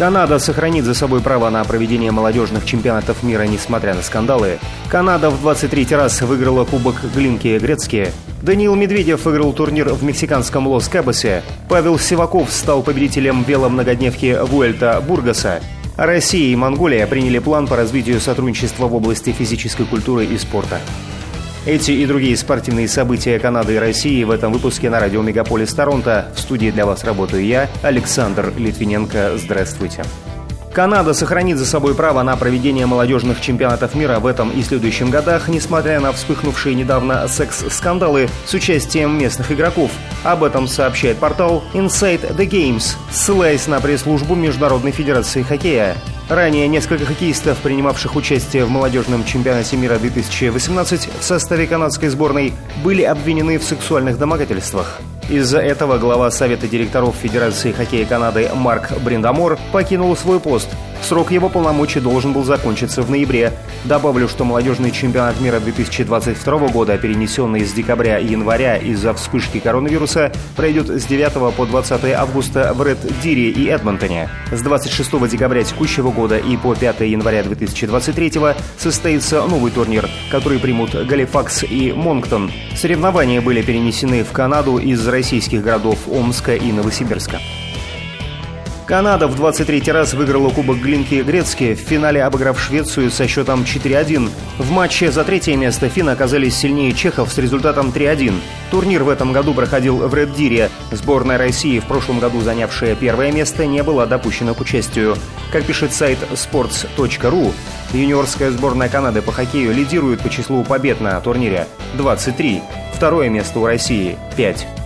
Канада сохранит за собой право на проведение молодежных чемпионатов мира, несмотря на скандалы. Канада в 23 раз выиграла Кубок Глинки Грецкие. Даниил Медведев выиграл турнир в мексиканском Лос-Кабосе. Павел Сиваков стал победителем веломногодневки Вуэльта Бургаса. Россия и Монголия приняли план по развитию сотрудничества в области физической культуры и спорта. Эти и другие спортивные события Канады и России в этом выпуске на радио Мегаполис Торонто. В студии для вас работаю я, Александр Литвиненко. Здравствуйте. Канада сохранит за собой право на проведение молодежных чемпионатов мира в этом и следующем годах, несмотря на вспыхнувшие недавно секс-скандалы с участием местных игроков. Об этом сообщает портал Inside the Games, ссылаясь на пресс-службу Международной Федерации Хоккея. Ранее несколько хоккеистов, принимавших участие в молодежном чемпионате мира 2018 в составе канадской сборной, были обвинены в сексуальных домогательствах. Из-за этого глава Совета директоров Федерации хоккея Канады Марк Бриндамор покинул свой пост. Срок его полномочий должен был закончиться в ноябре. Добавлю, что молодежный чемпионат мира 2022 года, перенесенный с декабря и января из-за вспышки коронавируса, пройдет с 9 по 20 августа в Ред-Дире и Эдмонтоне. С 26 декабря текущего года и по 5 января 2023 состоится новый турнир, который примут Галифакс и Монктон. Соревнования были перенесены в Канаду из российских городов Омска и Новосибирска. Канада в 23 раз выиграла Кубок Глинки Грецки, в финале обыграв Швецию со счетом 4-1. В матче за третье место финны оказались сильнее чехов с результатом 3-1. Турнир в этом году проходил в Реддире. Сборная России, в прошлом году занявшая первое место, не была допущена к участию. Как пишет сайт sports.ru, юниорская сборная Канады по хоккею лидирует по числу побед на турнире – 23. Второе место у России – 5.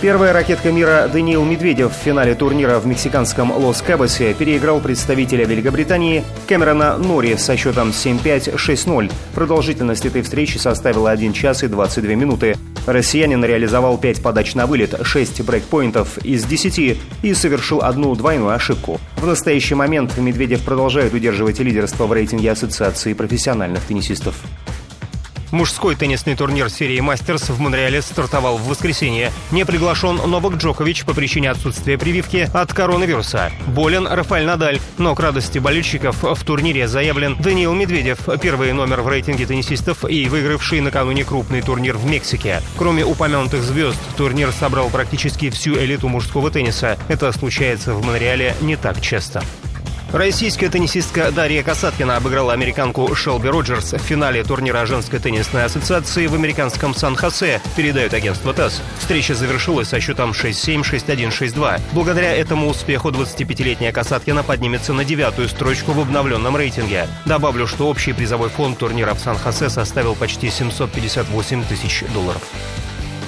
Первая ракетка мира Даниил Медведев в финале турнира в мексиканском Лос-Кабосе переиграл представителя Великобритании Кэмерона Нори со счетом 7-5-6-0. Продолжительность этой встречи составила 1 час и 22 минуты. Россиянин реализовал 5 подач на вылет, 6 брейкпоинтов из 10 и совершил одну двойную ошибку. В настоящий момент Медведев продолжает удерживать лидерство в рейтинге Ассоциации профессиональных теннисистов. Мужской теннисный турнир серии «Мастерс» в Монреале стартовал в воскресенье. Не приглашен Новак Джокович по причине отсутствия прививки от коронавируса. Болен Рафаэль Надаль, но к радости болельщиков в турнире заявлен Даниил Медведев, первый номер в рейтинге теннисистов и выигравший накануне крупный турнир в Мексике. Кроме упомянутых звезд, турнир собрал практически всю элиту мужского тенниса. Это случается в Монреале не так часто. Российская теннисистка Дарья Касаткина обыграла американку Шелби Роджерс в финале турнира женской теннисной ассоциации в американском Сан-Хосе, передает агентство ТАСС. Встреча завершилась со счетом 6-7, 6-1, 6-2. Благодаря этому успеху 25-летняя Касаткина поднимется на девятую строчку в обновленном рейтинге. Добавлю, что общий призовой фонд турнира в Сан-Хосе составил почти 758 тысяч долларов.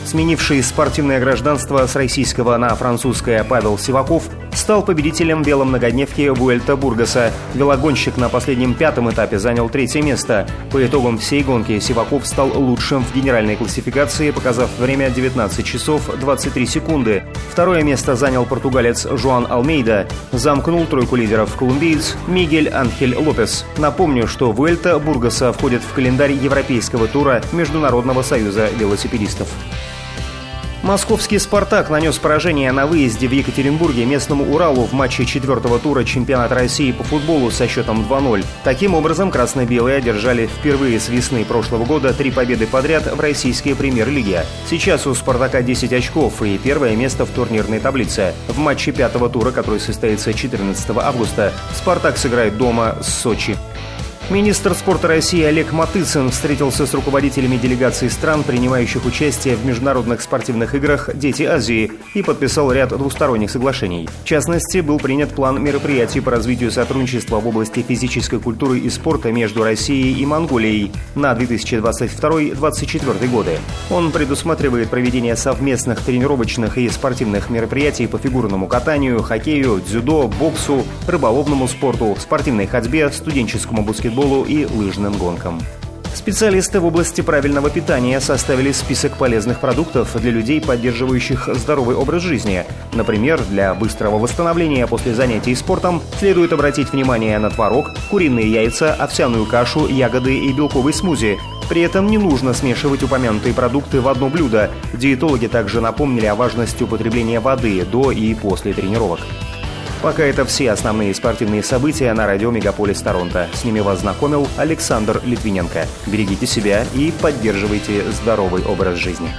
Сменивший спортивное гражданство с российского на французское Павел Сиваков стал победителем веломногодневки Вуэльта Бургаса. Велогонщик на последнем пятом этапе занял третье место. По итогам всей гонки Сиваков стал лучшим в генеральной классификации, показав время 19 часов 23 секунды. Второе место занял португалец Жуан Алмейда. Замкнул тройку лидеров колумбиец Мигель Анхель Лопес. Напомню, что Вуэльта Бургаса входит в календарь Европейского тура Международного союза велосипедистов. Московский «Спартак» нанес поражение на выезде в Екатеринбурге местному «Уралу» в матче четвертого тура чемпионата России по футболу со счетом 2-0. Таким образом, красно-белые одержали впервые с весны прошлого года три победы подряд в российской премьер-лиге. Сейчас у «Спартака» 10 очков и первое место в турнирной таблице. В матче пятого тура, который состоится 14 августа, «Спартак» сыграет дома с Сочи. Министр спорта России Олег Матыцын встретился с руководителями делегаций стран, принимающих участие в международных спортивных играх «Дети Азии» и подписал ряд двусторонних соглашений. В частности, был принят план мероприятий по развитию сотрудничества в области физической культуры и спорта между Россией и Монголией на 2022-2024 годы. Он предусматривает проведение совместных тренировочных и спортивных мероприятий по фигурному катанию, хоккею, дзюдо, боксу, рыболовному спорту, спортивной ходьбе, студенческому баскетболу баскетболу и лыжным гонкам. Специалисты в области правильного питания составили список полезных продуктов для людей, поддерживающих здоровый образ жизни. Например, для быстрого восстановления после занятий спортом следует обратить внимание на творог, куриные яйца, овсяную кашу, ягоды и белковый смузи. При этом не нужно смешивать упомянутые продукты в одно блюдо. Диетологи также напомнили о важности употребления воды до и после тренировок. Пока это все основные спортивные события на радио Мегаполис Торонто. С ними вас знакомил Александр Литвиненко. Берегите себя и поддерживайте здоровый образ жизни.